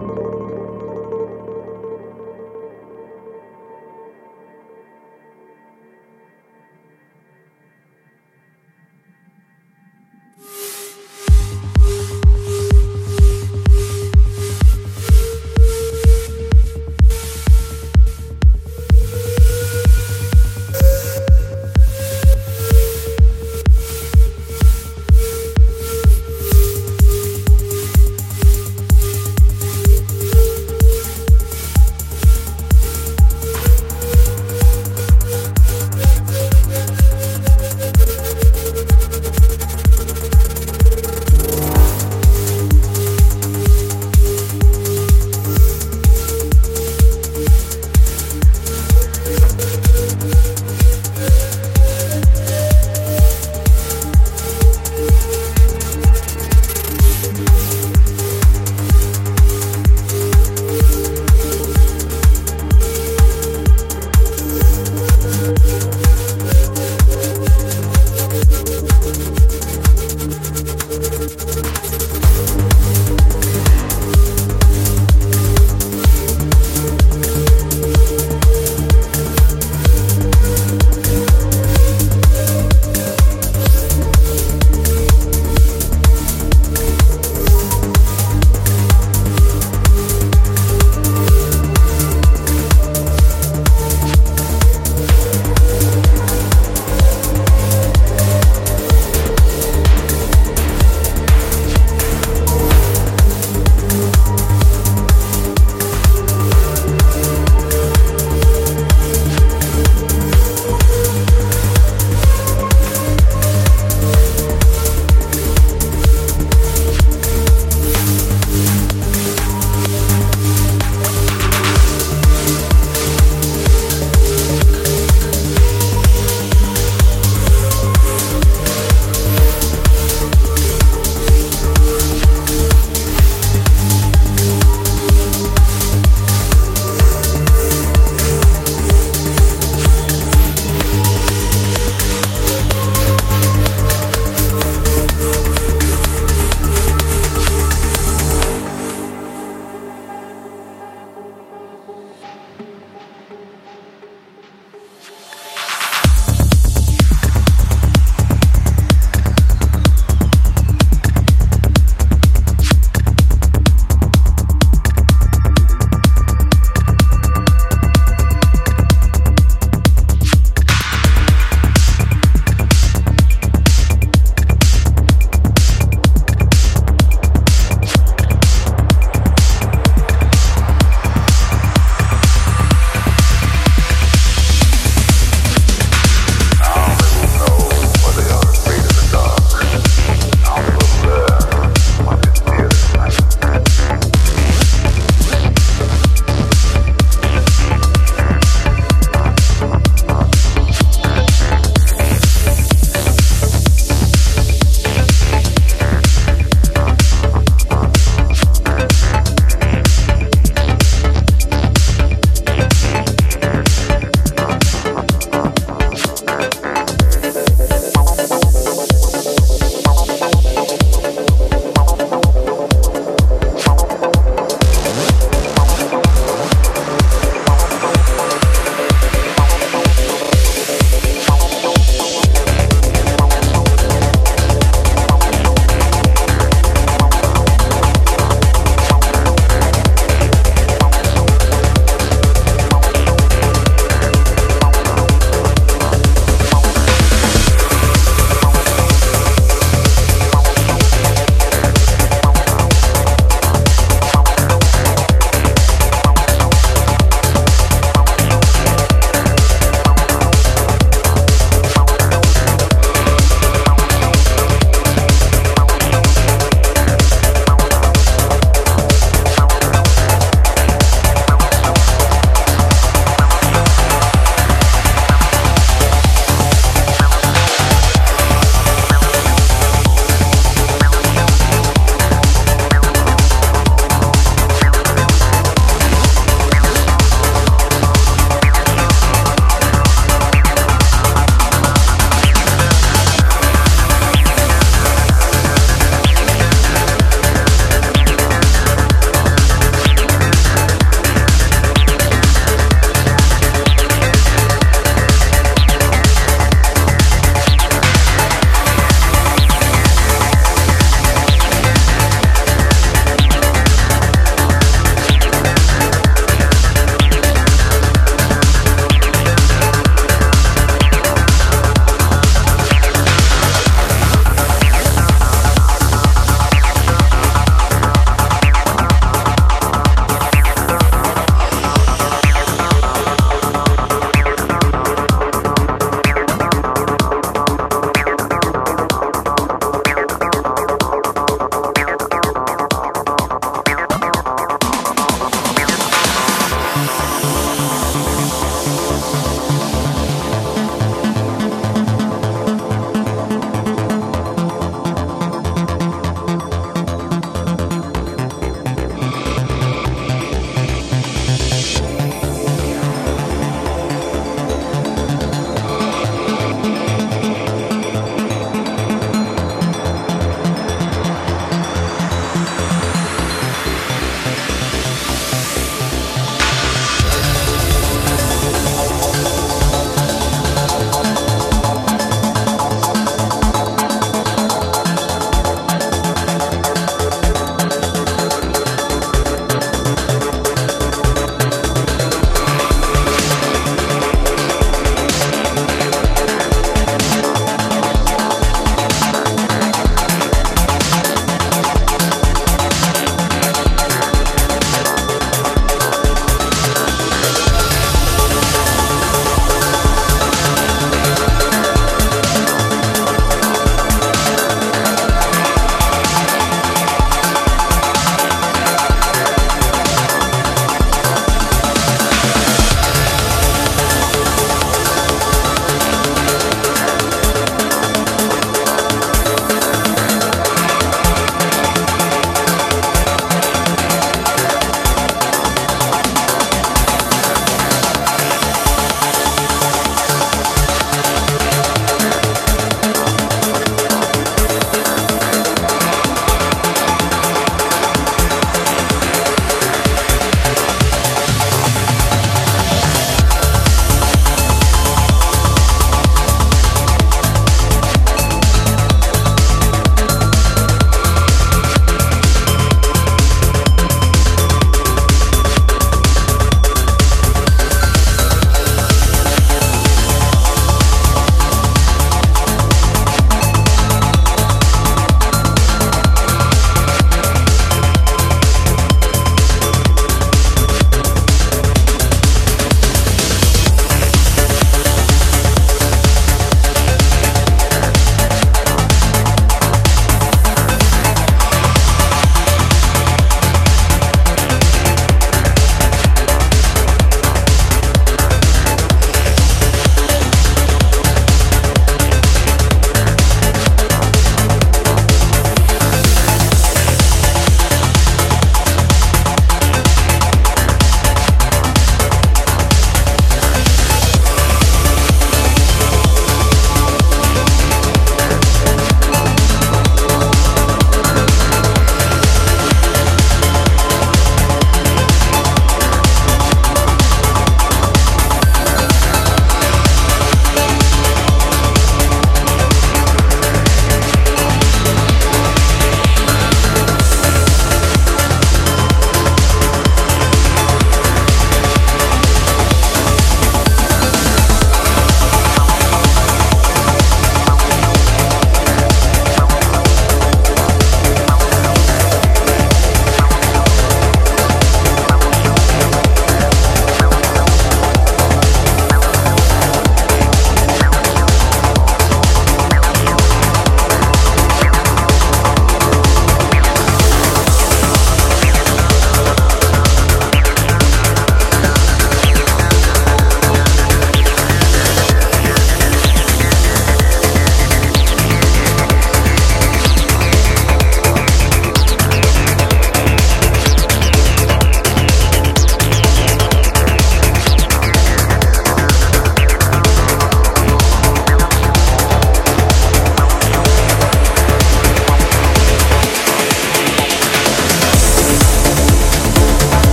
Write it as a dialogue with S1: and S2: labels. S1: Música